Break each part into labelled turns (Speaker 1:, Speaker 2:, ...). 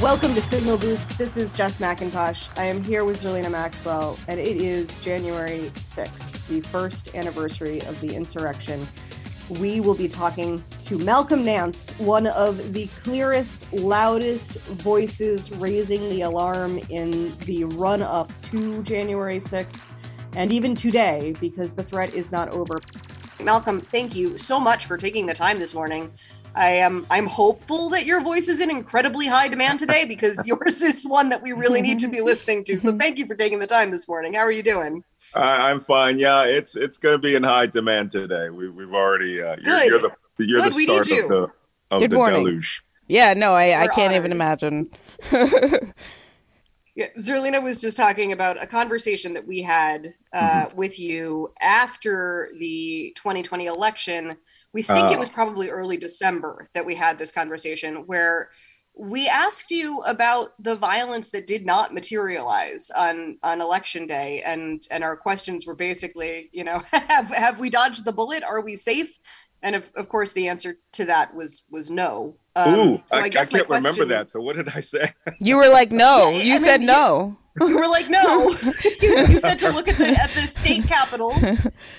Speaker 1: Welcome to Signal Boost. This is Jess McIntosh. I am here with Zerlina Maxwell, and it is January 6th, the first anniversary of the insurrection. We will be talking to Malcolm Nance, one of the clearest, loudest voices raising the alarm in the run up to January 6th, and even today, because the threat is not over. Malcolm, thank you so much for taking the time this morning I am I'm hopeful that your voice is in incredibly high demand today because yours is one that we really need to be listening to. So thank you for taking the time this morning. How are you doing?
Speaker 2: I'm fine. Yeah, it's it's going to be in high demand today. We, we've already uh,
Speaker 1: you're,
Speaker 2: you're the you're
Speaker 1: Good.
Speaker 2: the start of the of
Speaker 3: Good
Speaker 2: the
Speaker 3: morning.
Speaker 2: deluge.
Speaker 3: Yeah, no, I, I
Speaker 1: We're
Speaker 3: can't
Speaker 1: honored.
Speaker 3: even imagine.
Speaker 1: Yeah, Zerlina was just talking about a conversation that we had uh, with you after the 2020 election. We think
Speaker 2: Oh.
Speaker 1: it was probably early December that we had this conversation where we asked you about the violence that did not materialize on on election day and and our questions were basically you know have have we dodged the bullet are we safe and of, of course the answer to that was was no Um,
Speaker 2: Ooh,
Speaker 1: so
Speaker 2: I, I,
Speaker 1: guess my
Speaker 2: can't remember that. So what did I say?
Speaker 3: You were like, no. You
Speaker 1: I
Speaker 3: said
Speaker 1: mean,
Speaker 3: no.
Speaker 1: were like, no. you, you said to look at the at the state capitals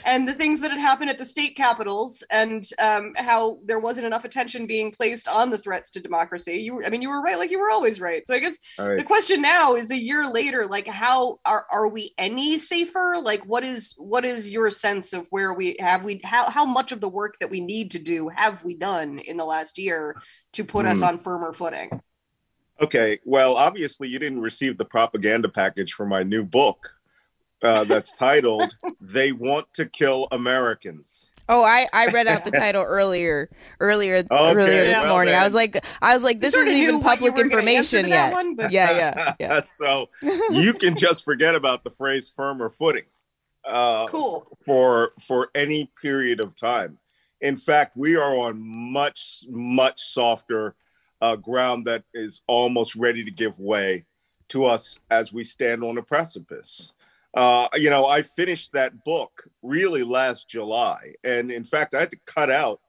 Speaker 1: and the things that had happened at the state capitals and um, how there wasn't enough attention being placed on the threats to democracy. You were, I mean, you were right, like you were always right. So I guess
Speaker 2: All
Speaker 1: the question now is a year later, like how are are we any safer? Like what is what is your sense of where we have we how how much of the work that we need to do have we done in the last year to put us
Speaker 2: Hmm.
Speaker 1: on firmer footing?
Speaker 2: Okay. Well, obviously you didn't receive the propaganda package for my new book. Uh, that's titled "They Want to Kill Americans."
Speaker 3: Oh, I, I read out the title earlier, earlier,
Speaker 2: Okay,
Speaker 3: earlier this
Speaker 1: well
Speaker 3: morning. I was like, I was like, this
Speaker 1: Sort of
Speaker 3: isn't even public
Speaker 1: were gonna answer
Speaker 3: information yet.
Speaker 1: one, but-
Speaker 3: Yeah, yeah, yeah.
Speaker 2: so you can just forget about the phrase "firmer footing." Uh,
Speaker 1: Cool.
Speaker 2: for for any period of time. In fact, we are on much much softer uh, ground that is almost ready to give way to us as we stand on a precipice. Uh, you know, I finished that book really last July, and in fact, I had to cut out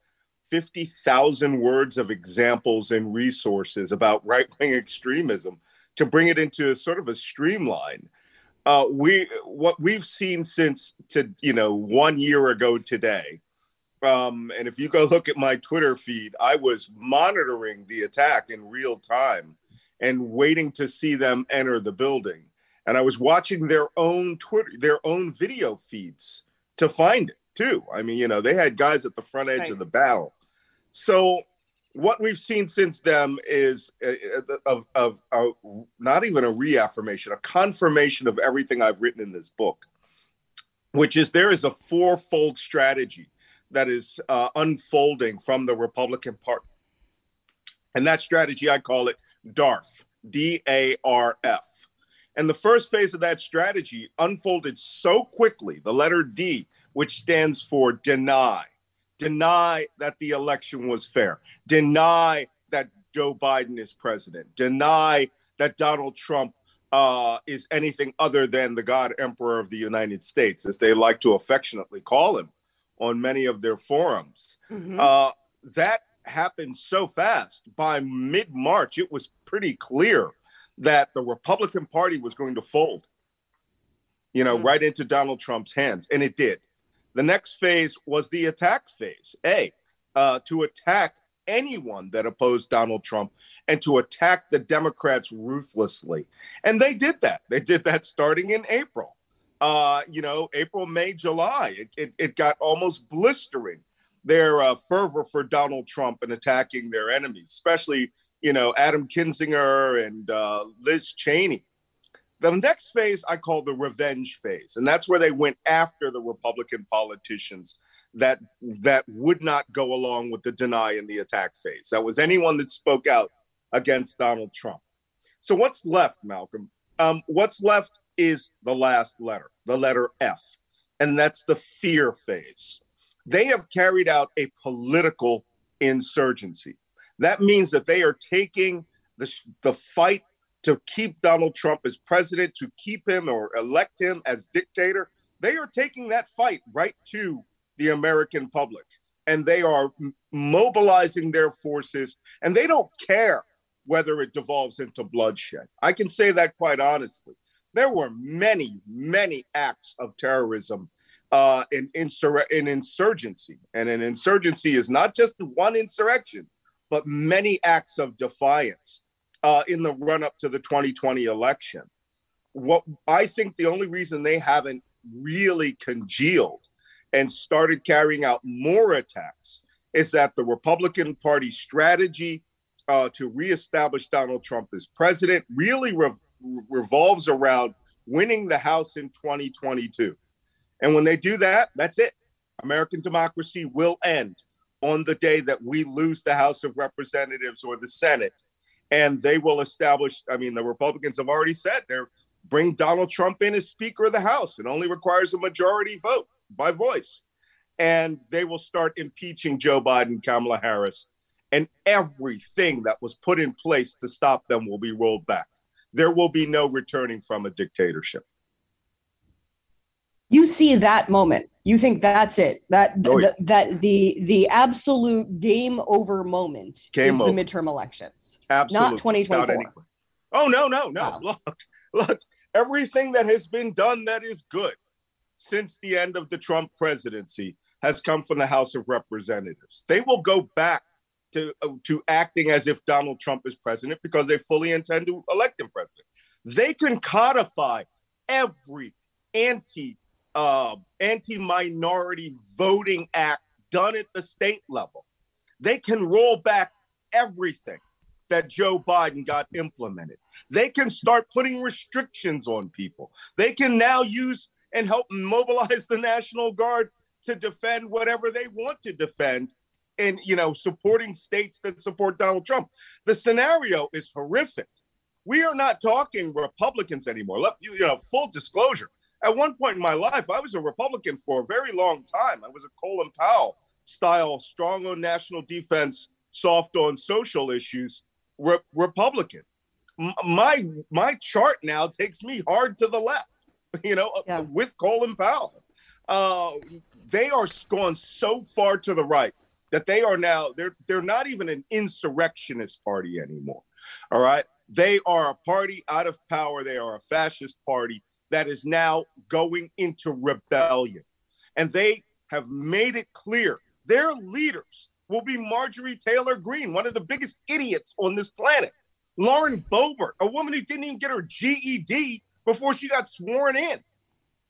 Speaker 2: fifty thousand words of examples and resources about right wing extremism to bring it into sort of a streamline uh, we what we've seen since to you know one year ago today um, and if you go look at my twitter feed i was monitoring the attack in real time and waiting to see them enter the building. And i was watching their own twitter their own video feeds to find it too. I mean you know they had guys at the front edge
Speaker 1: Right.
Speaker 2: of the battle so what we've seen since them is of, of, of not even a reaffirmation, a confirmation of everything I've written in this book, which is there is a fourfold strategy that is uh, unfolding from the Republican Party. And that strategy, I call it DARF, D A R F. And the first phase of that strategy unfolded so quickly, the letter D, which stands for deny deny that the election was fair, deny that Joe Biden is president, deny that Donald Trump uh, is anything other than the God Emperor of the United States, as they like to affectionately call him on many of their forums.
Speaker 1: Mhm.
Speaker 2: Uh, that happened so fast. By mid March, it was pretty clear that the Republican Party was going to fold, you know,
Speaker 1: Mhm.
Speaker 2: right into Donald Trump's hands. And it did. The next phase was the attack phase. A, uh, to attack anyone that opposed Donald Trump and to attack the Democrats ruthlessly. And they did that. They did that starting in April. Uh, you know, April, May, July. It, it, it got almost blistering their uh, fervor for Donald Trump and attacking their enemies, especially, you know, Adam Kinzinger and uh, Liz Cheney. The next phase I call the revenge phase, and that's where they went after the Republican politicians that that would not go along with the deny and the attack phase. That was anyone that spoke out against Donald Trump. So what's left, Malcolm? Um, what's left is the last letter, the letter F. and that's the fear phase. They have carried out a political insurgency. That means that they are taking the, the fight to keep Donald Trump as president, to keep him or elect him as dictator. They are taking that fight right to the American public and they are mobilizing their forces and they don't care whether it devolves into bloodshed. I can say that quite honestly. There were many, many acts of terrorism uh, in, insur- in insurgency. And an insurgency is not just one insurrection, but many acts of defiance uh, in the run up to the 2020 election. What I think the only reason they haven't really congealed and started carrying out more attacks is that the Republican Party strategy uh, to reestablish Donald Trump as president really re- revolves around winning the House in 2022. And when they do that, that's it. American democracy will end on the day that we lose the House of Representatives or the Senate. And they will establish, I mean, the Republicans have already said they're bring Donald Trump in as Speaker of the House. It only requires a majority vote by voice. And they will start impeaching Joe Biden, Kamala Harris, and everything that was put in place to stop them will be rolled back. There will be no returning from a dictatorship.
Speaker 1: You see that moment. You think that's it. That oh, yeah. that the the absolute game over moment game is over. the midterm elections.
Speaker 2: Absolutely.
Speaker 1: Not 2024.
Speaker 2: Oh no, no, no. Wow. Look, look, everything that has been done that is good since the end of the Trump presidency has come from the House of Representatives. They will go back to, uh, to acting as if Donald Trump is president because they fully intend to elect him president. They can codify every anti uh, anti minority voting act done at the state level. They can roll back everything that Joe Biden got implemented. They can start putting restrictions on people. They can now use and help mobilize the National Guard to defend whatever they want to defend and you know supporting states that support Donald Trump. The scenario is horrific. We are not talking Republicans anymore. Let you know full disclosure. At one point in my life, I was a Republican for a very long time. I was a Colin Powell style, strong on national defense, soft on social issues, re- Republican. M- my my chart now takes me hard to the left. you know, yeah. with Colin Powell. Uh, they are gone so far to the right that they are now they're they're not even an insurrectionist party anymore. All right. They are a party out of power. They are a fascist party that is now going into rebellion. And they have made it clear their leaders will be Marjorie Taylor Greene, one of the biggest idiots on this planet. Lauren Boebert, a woman who didn't even get her GED before she got sworn in.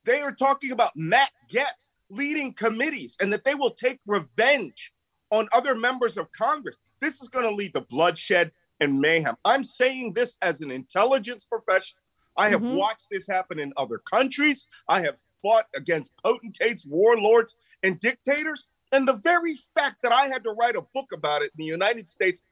Speaker 2: They are talking about Matt Gaetz leading committees and that they will take revenge on other members of Congress. This is going to lead to bloodshed and mayhem. I'm saying this as an intelligence professional. I have mm-hmm. watched this happen in other countries. I have fought against potentates, warlords, and dictators. And the very fact that I had to write a book about it in the United States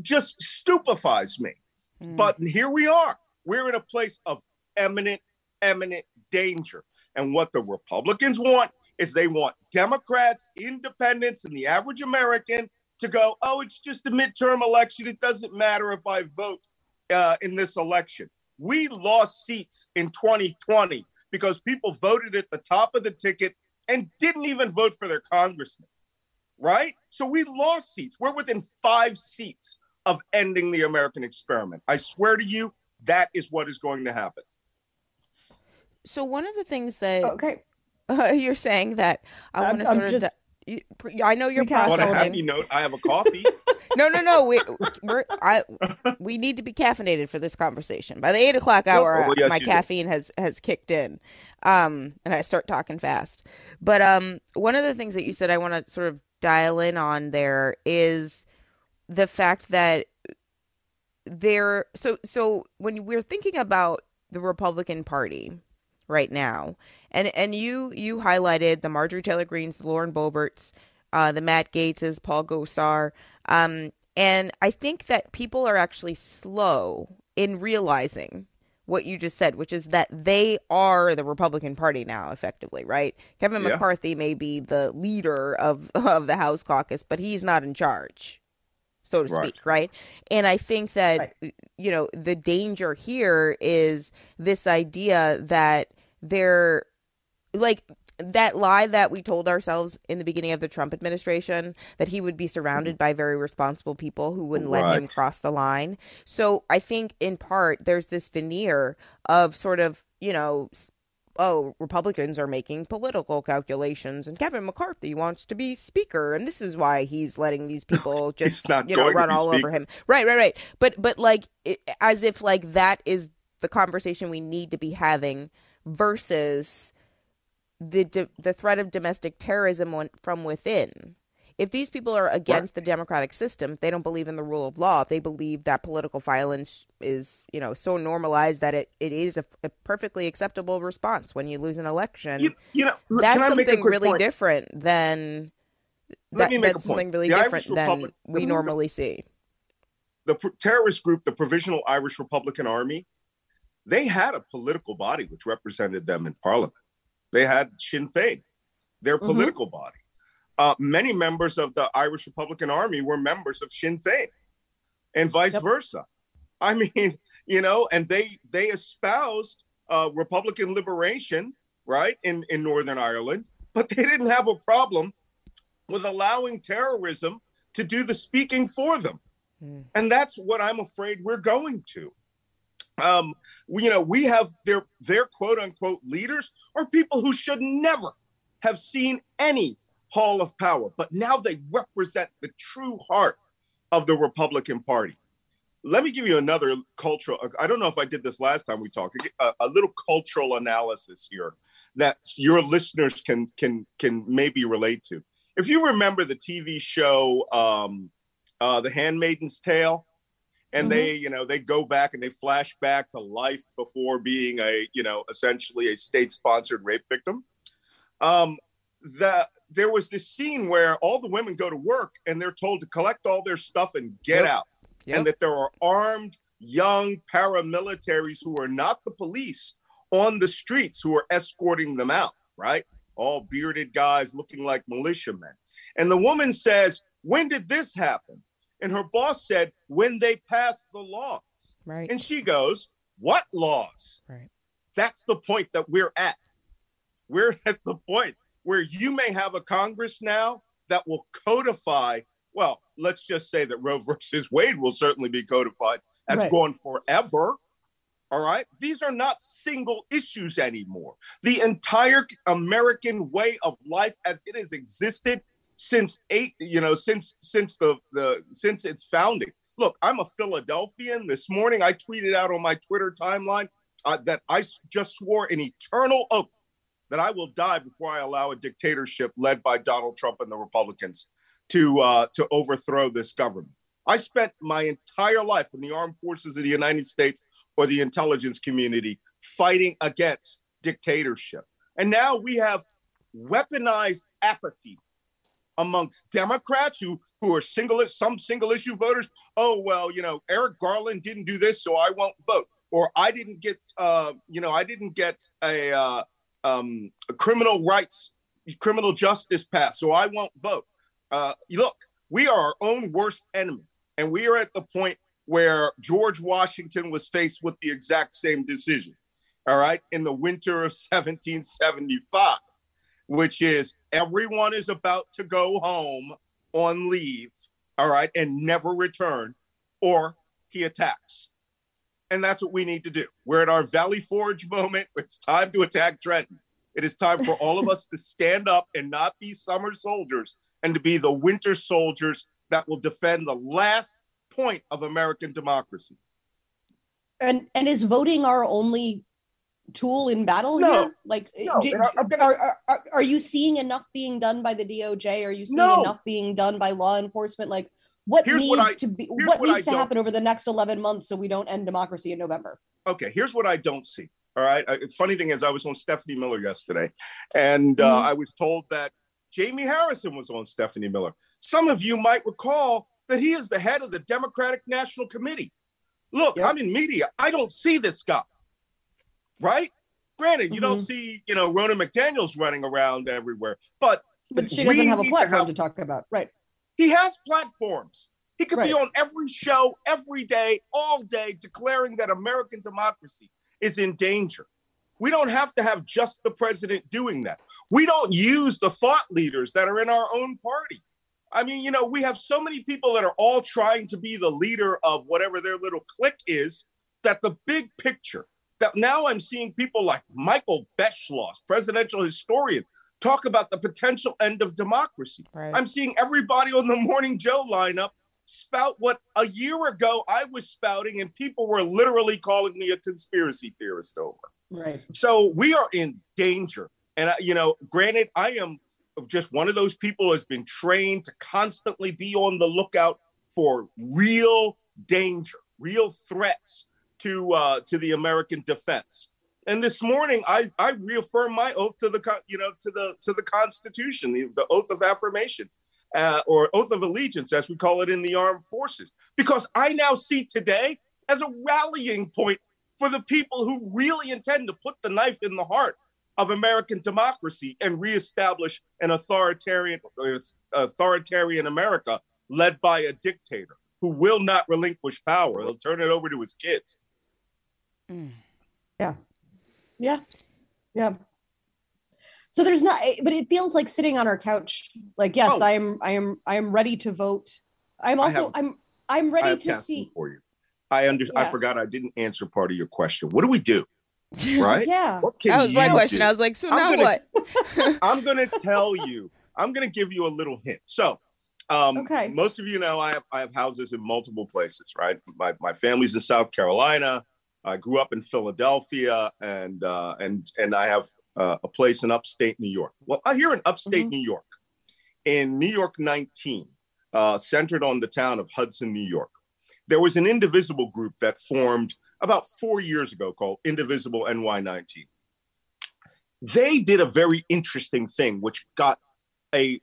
Speaker 2: just stupefies me. Mm. But here we are. We're in a place of eminent, eminent danger. And what the Republicans want is they want Democrats, independents, and the average American to go, oh, it's just a midterm election. It doesn't matter if I vote uh, in this election. We lost seats in 2020 because people voted at the top of the ticket and didn't even vote for their congressman, right? So we lost seats. We're within five seats of ending the American experiment. I swear to you, that is what is going to happen.
Speaker 3: So one of the things that
Speaker 1: okay,
Speaker 3: uh, you're saying that I want to sort of. Just, I know you're processing.
Speaker 2: On a happy note, I have a coffee.
Speaker 3: no, no, no. We we're, I we need to be caffeinated for this conversation. By the eight o'clock hour, oh, yes, my caffeine do. has has kicked in, um, and I start talking fast. But um, one of the things that you said I want to sort of dial in on there is the fact that there. So so when we're thinking about the Republican Party right now. And and you you highlighted the Marjorie Taylor Greenes, the Lauren Boeberts, uh, the Matt Gaetzes, Paul Gosar. Um, and I think that people are actually slow in realizing what you just said, which is that they are the Republican Party now, effectively, right? Kevin yeah. McCarthy may be the leader of of the House caucus, but he's not in charge, so to right. speak, right? And I think that right. you know the danger here is this idea that they're like that lie that we told ourselves in the beginning of the Trump administration that he would be surrounded by very responsible people who wouldn't right. let him cross the line. So I think in part there's this veneer of sort of, you know, oh, Republicans are making political calculations and Kevin McCarthy wants to be speaker and this is why he's letting these people just you know run all speaker. over him. Right, right, right. But but like it, as if like that is the conversation we need to be having versus the the threat of domestic terrorism from within. If these people are against the democratic system, they don't believe in the rule of law. If they believe that political violence is, you know, so normalized that it, it is a, a perfectly acceptable response when you lose an election.
Speaker 2: You, you know,
Speaker 3: that's something really point? different than that, that's something really the different Irish than Republic, we normally see.
Speaker 2: The terrorist group, the Provisional Irish Republican Army, they had a political body which represented them in parliament. They had Sinn Féin, their mm-hmm. political body. Uh, many members of the Irish Republican Army were members of Sinn Féin, and vice yep. versa. I mean, you know, and they they espoused uh, Republican liberation, right, in in Northern Ireland, but they didn't have a problem with allowing terrorism to do the speaking for them. Mm. And that's what I'm afraid we're going to. Um, we, you know, we have their their quote unquote leaders are people who should never have seen any hall of power, but now they represent the true heart of the Republican Party. Let me give you another cultural. I don't know if I did this last time we talked. A, a little cultural analysis here that your listeners can can can maybe relate to. If you remember the TV show um, uh, "The Handmaid's Tale," and mm-hmm. they you know they go back and they flash back to life before being a you know essentially a state sponsored rape victim um that there was this scene where all the women go to work and they're told to collect all their stuff and get yep. out yep. and that there are armed young paramilitaries who are not the police on the streets who are escorting them out right all bearded guys looking like militiamen and the woman says when did this happen and her boss said, when they passed the laws.
Speaker 3: Right.
Speaker 2: And she goes, What laws?
Speaker 3: Right.
Speaker 2: That's the point that we're at. We're at the point where you may have a Congress now that will codify. Well, let's just say that Roe versus Wade will certainly be codified as right. going forever. All right. These are not single issues anymore. The entire American way of life as it has existed since eight, you know, since since the the since its founding. Look, I'm a Philadelphian. This morning, I tweeted out on my Twitter timeline uh, that I just swore an eternal oath that I will die before I allow a dictatorship led by Donald Trump and the Republicans to uh, to overthrow this government. I spent my entire life in the armed forces of the United States or the intelligence community fighting against dictatorship. And now we have weaponized apathy amongst Democrats who who are single some single issue voters. Oh well, you know Merrick Garland didn't do this, so I won't vote. Or I didn't get uh, you know I didn't get a, uh, um, a criminal rights criminal justice passed, so I won't vote. Uh, look, we are our own worst enemy, and we are at the point where George Washington was faced with the exact same decision. All right, in the winter of 1775 which is everyone is about to go home on leave, all right, and never return, or he attacks. And that's what we need to do. We're at our Valley Forge moment. It's time to attack Trenton. It is time for all of us to stand up and not be summer soldiers and to be the winter soldiers that will defend the last point of American democracy.
Speaker 1: And and is voting our only tool in battle
Speaker 2: no,
Speaker 1: here? Like, no, do, gonna... are, are, are you seeing enough being done by the DOJ? Are you seeing no. enough being done by law enforcement? Like, what here's needs what I, to be? What, what needs I to happen over the next eleven months so we don't end democracy in November?
Speaker 2: Okay, here's what I don't see. All right, uh, the funny thing is, I was on Stephanie Miller yesterday, and uh, mm-hmm. I was told that Jamie Harrison was on Stephanie Miller. Some of you might recall that he is the head of the Democratic National Committee. Look, yep. I'm in media. I don't see this guy. Right? Granted, you mm-hmm. don't see, you know, Ronna McDaniel's running around everywhere, but
Speaker 1: but she doesn't have a platform to, have, to, talk about, right?
Speaker 2: He has platforms. He could right. be on every show, every day, all day, declaring that American democracy is in danger. We don't have to have just the president doing that. We don't use the thought leaders that are in our own party. I mean, you know, we have so many people that are all trying to be the leader of whatever their little clique is that the big picture, that now I'm seeing people like Michael Beschloss, presidential historian, talk about the potential end of democracy. Right. I'm seeing everybody on the Morning Joe lineup spout what a year ago I was spouting, and people were literally calling me a conspiracy theorist over.
Speaker 1: Right.
Speaker 2: So we are in danger. And, you know, granted, I am just one of those people who has been trained to constantly be on the lookout for real danger, real threats to uh, to the American defense. And this morning, I, I reaffirm my oath to the you know to the to the Constitution, the, the oath of affirmation, uh, or oath of allegiance, as we call it in the armed forces, because I now see today as a rallying point for the people who really intend to put the knife in the heart of American democracy and reestablish an authoritarian authoritarian America led by a dictator who will not relinquish power. He'll turn it over to his kids.
Speaker 1: Mm. Yeah. Yeah. Yeah. So there's not but it feels like sitting on our couch like yes, oh. I am I am I am ready to vote. I'm also have, I'm I'm ready to see
Speaker 2: for you. I under yeah. I forgot I didn't answer part of your question. What do we do? Right?
Speaker 1: yeah.
Speaker 3: that was my question. Do? I was like, so now
Speaker 2: gonna,
Speaker 3: what?
Speaker 2: I'm gonna tell you. I'm gonna give you a little hint. So um, okay. Most of you know I have I have houses in multiple places, right? My my family's in South Carolina. I grew up in Philadelphia, and uh, and and I have uh, a place in upstate New York. Well, here in upstate mm-hmm. New York, in New York 19, uh, centered on the town of Hudson, New York, there was an indivisible group that formed about four years ago called Indivisible NY19. They did a very interesting thing, which got a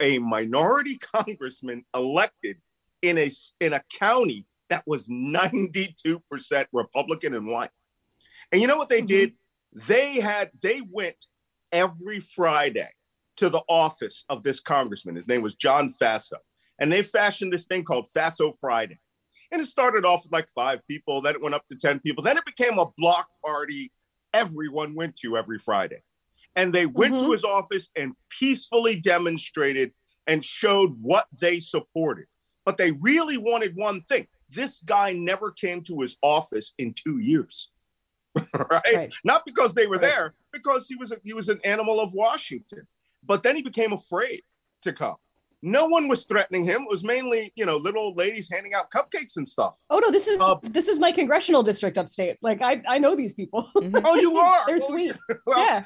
Speaker 2: a minority congressman elected in a in a county that was 92% Republican and white. And you know what they mm-hmm. did? They had they went every Friday to the office of this congressman. His name was John Faso. And they fashioned this thing called Faso Friday. And it started off with like five people, then it went up to 10 people. Then it became a block party everyone went to every Friday. And they went mm-hmm. to his office and peacefully demonstrated and showed what they supported. But they really wanted one thing this guy never came to his office in two years. right? right? Not because they were right. there, because he was a, he was an animal of Washington. But then he became afraid to come. No one was threatening him. It was mainly, you know, little old ladies handing out cupcakes and stuff.
Speaker 1: Oh no, this is uh, this is my congressional district upstate. Like I I know these people.
Speaker 2: oh, you are.
Speaker 1: They're sweet. well, yeah.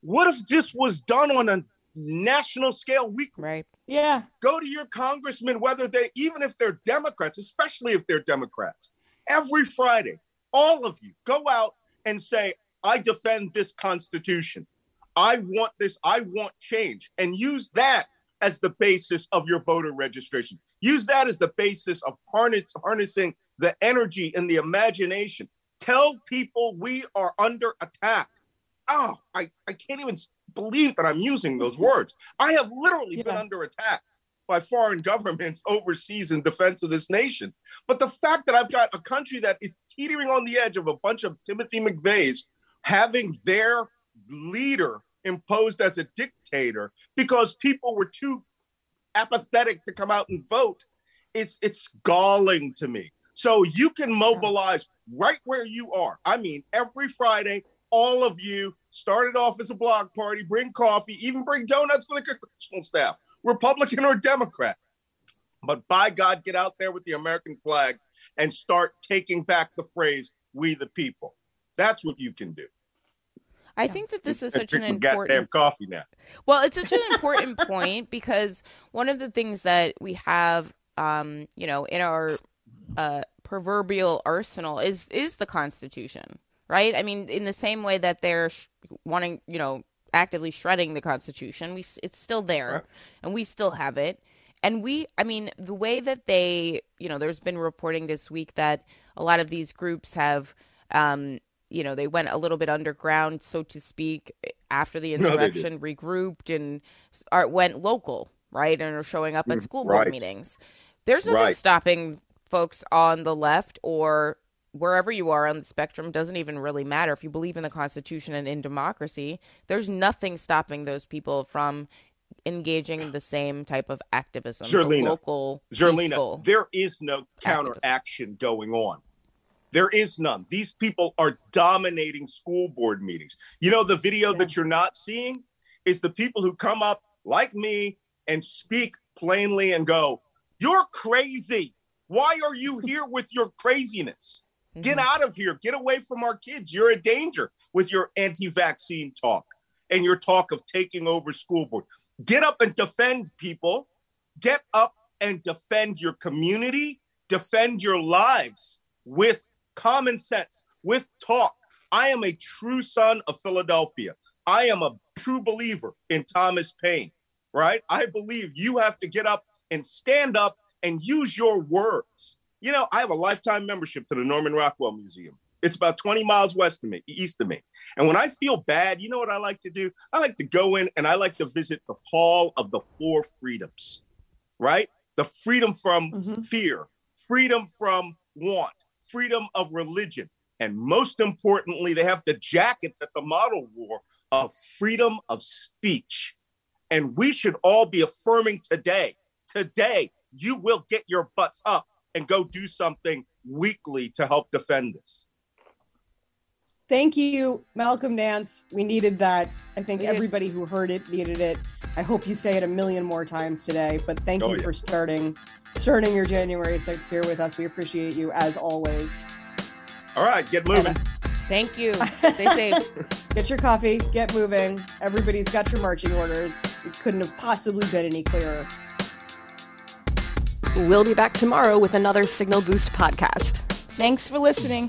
Speaker 2: What if this was done on a national scale weekly?
Speaker 3: Right.
Speaker 1: Yeah.
Speaker 2: Go to your congressman, whether they even if they're Democrats, especially if they're Democrats, every Friday, all of you go out and say, I defend this constitution. I want this, I want change. And use that as the basis of your voter registration. Use that as the basis of harness, harnessing the energy and the imagination. Tell people we are under attack. Oh, I, I can't even believe that I'm using those words. I have literally yeah. been under attack by foreign governments overseas in defense of this nation. But the fact that I've got a country that is teetering on the edge of a bunch of Timothy McVeighs having their leader imposed as a dictator because people were too apathetic to come out and vote it's it's galling to me so you can mobilize right where you are i mean every friday all of you started off as a block party bring coffee even bring donuts for the congressional staff republican or democrat. But by god get out there with the american flag and start taking back the phrase we the people. That's what you can do.
Speaker 3: I think that this is such an important
Speaker 2: coffee now.
Speaker 3: Well, it's such an important point because one of the things that we have, um, you know, in our uh, proverbial arsenal is is the Constitution, right? I mean, in the same way that they're sh- wanting, you know, actively shredding the Constitution, we it's still there, right. and we still have it. And we, I mean, the way that they, you know, there's been reporting this week that a lot of these groups have um, you know they went a little bit underground, so to speak, after the insurrection, no, regrouped and are, went local, right, and are showing up at mm, school board right. meetings. There's nothing right. stopping folks on the left or wherever you are on the spectrum doesn't even really matter. If you believe in the constitution and in democracy there's nothing stopping those people from engaging in the same type of activism.
Speaker 2: Zerlina,
Speaker 3: local
Speaker 2: Zerlina, there is no counteraction going on. There is none. These people are dominating school board meetings. You know the video yeah. that you're not seeing is the people who come up like me and speak plainly and go you're crazy. Why are you here with your craziness? Mm-hmm. Get out of here. Get away from our kids. You're a danger with your anti vaccine talk and your talk of taking over school board. Get up and defend people. Get up and defend your community. Defend your lives with common sense, with talk. I am a true son of Philadelphia. I am a true believer in Thomas Paine, right? I believe you have to get up and stand up and use your words. You know, I have a lifetime membership to the Norman Rockwell Museum. It's about 20 miles west of me, east of me. And when I feel bad, you know what I like to do? I like to go in and I like to visit the Hall of the Four Freedoms, right? The freedom from mm-hmm. fear, freedom from want, freedom of religion. And most importantly, they have the jacket that the model wore of freedom of speech. And we should all be affirming today, today, you will get your butts up and go do something weekly to help defend us.
Speaker 1: Thank you, Malcolm Nance. We needed that. I think everybody who heard it needed it. I hope you say it a million more times today. But thank oh, you yeah. for starting starting your January 6th here with us. We appreciate you as always.
Speaker 2: All right, get moving. And,
Speaker 3: thank you. Stay safe.
Speaker 1: get your coffee, get moving. Everybody's got your marching orders. It couldn't have possibly been any clearer.
Speaker 4: We'll be back tomorrow with another Signal Boost podcast.
Speaker 3: Thanks for listening.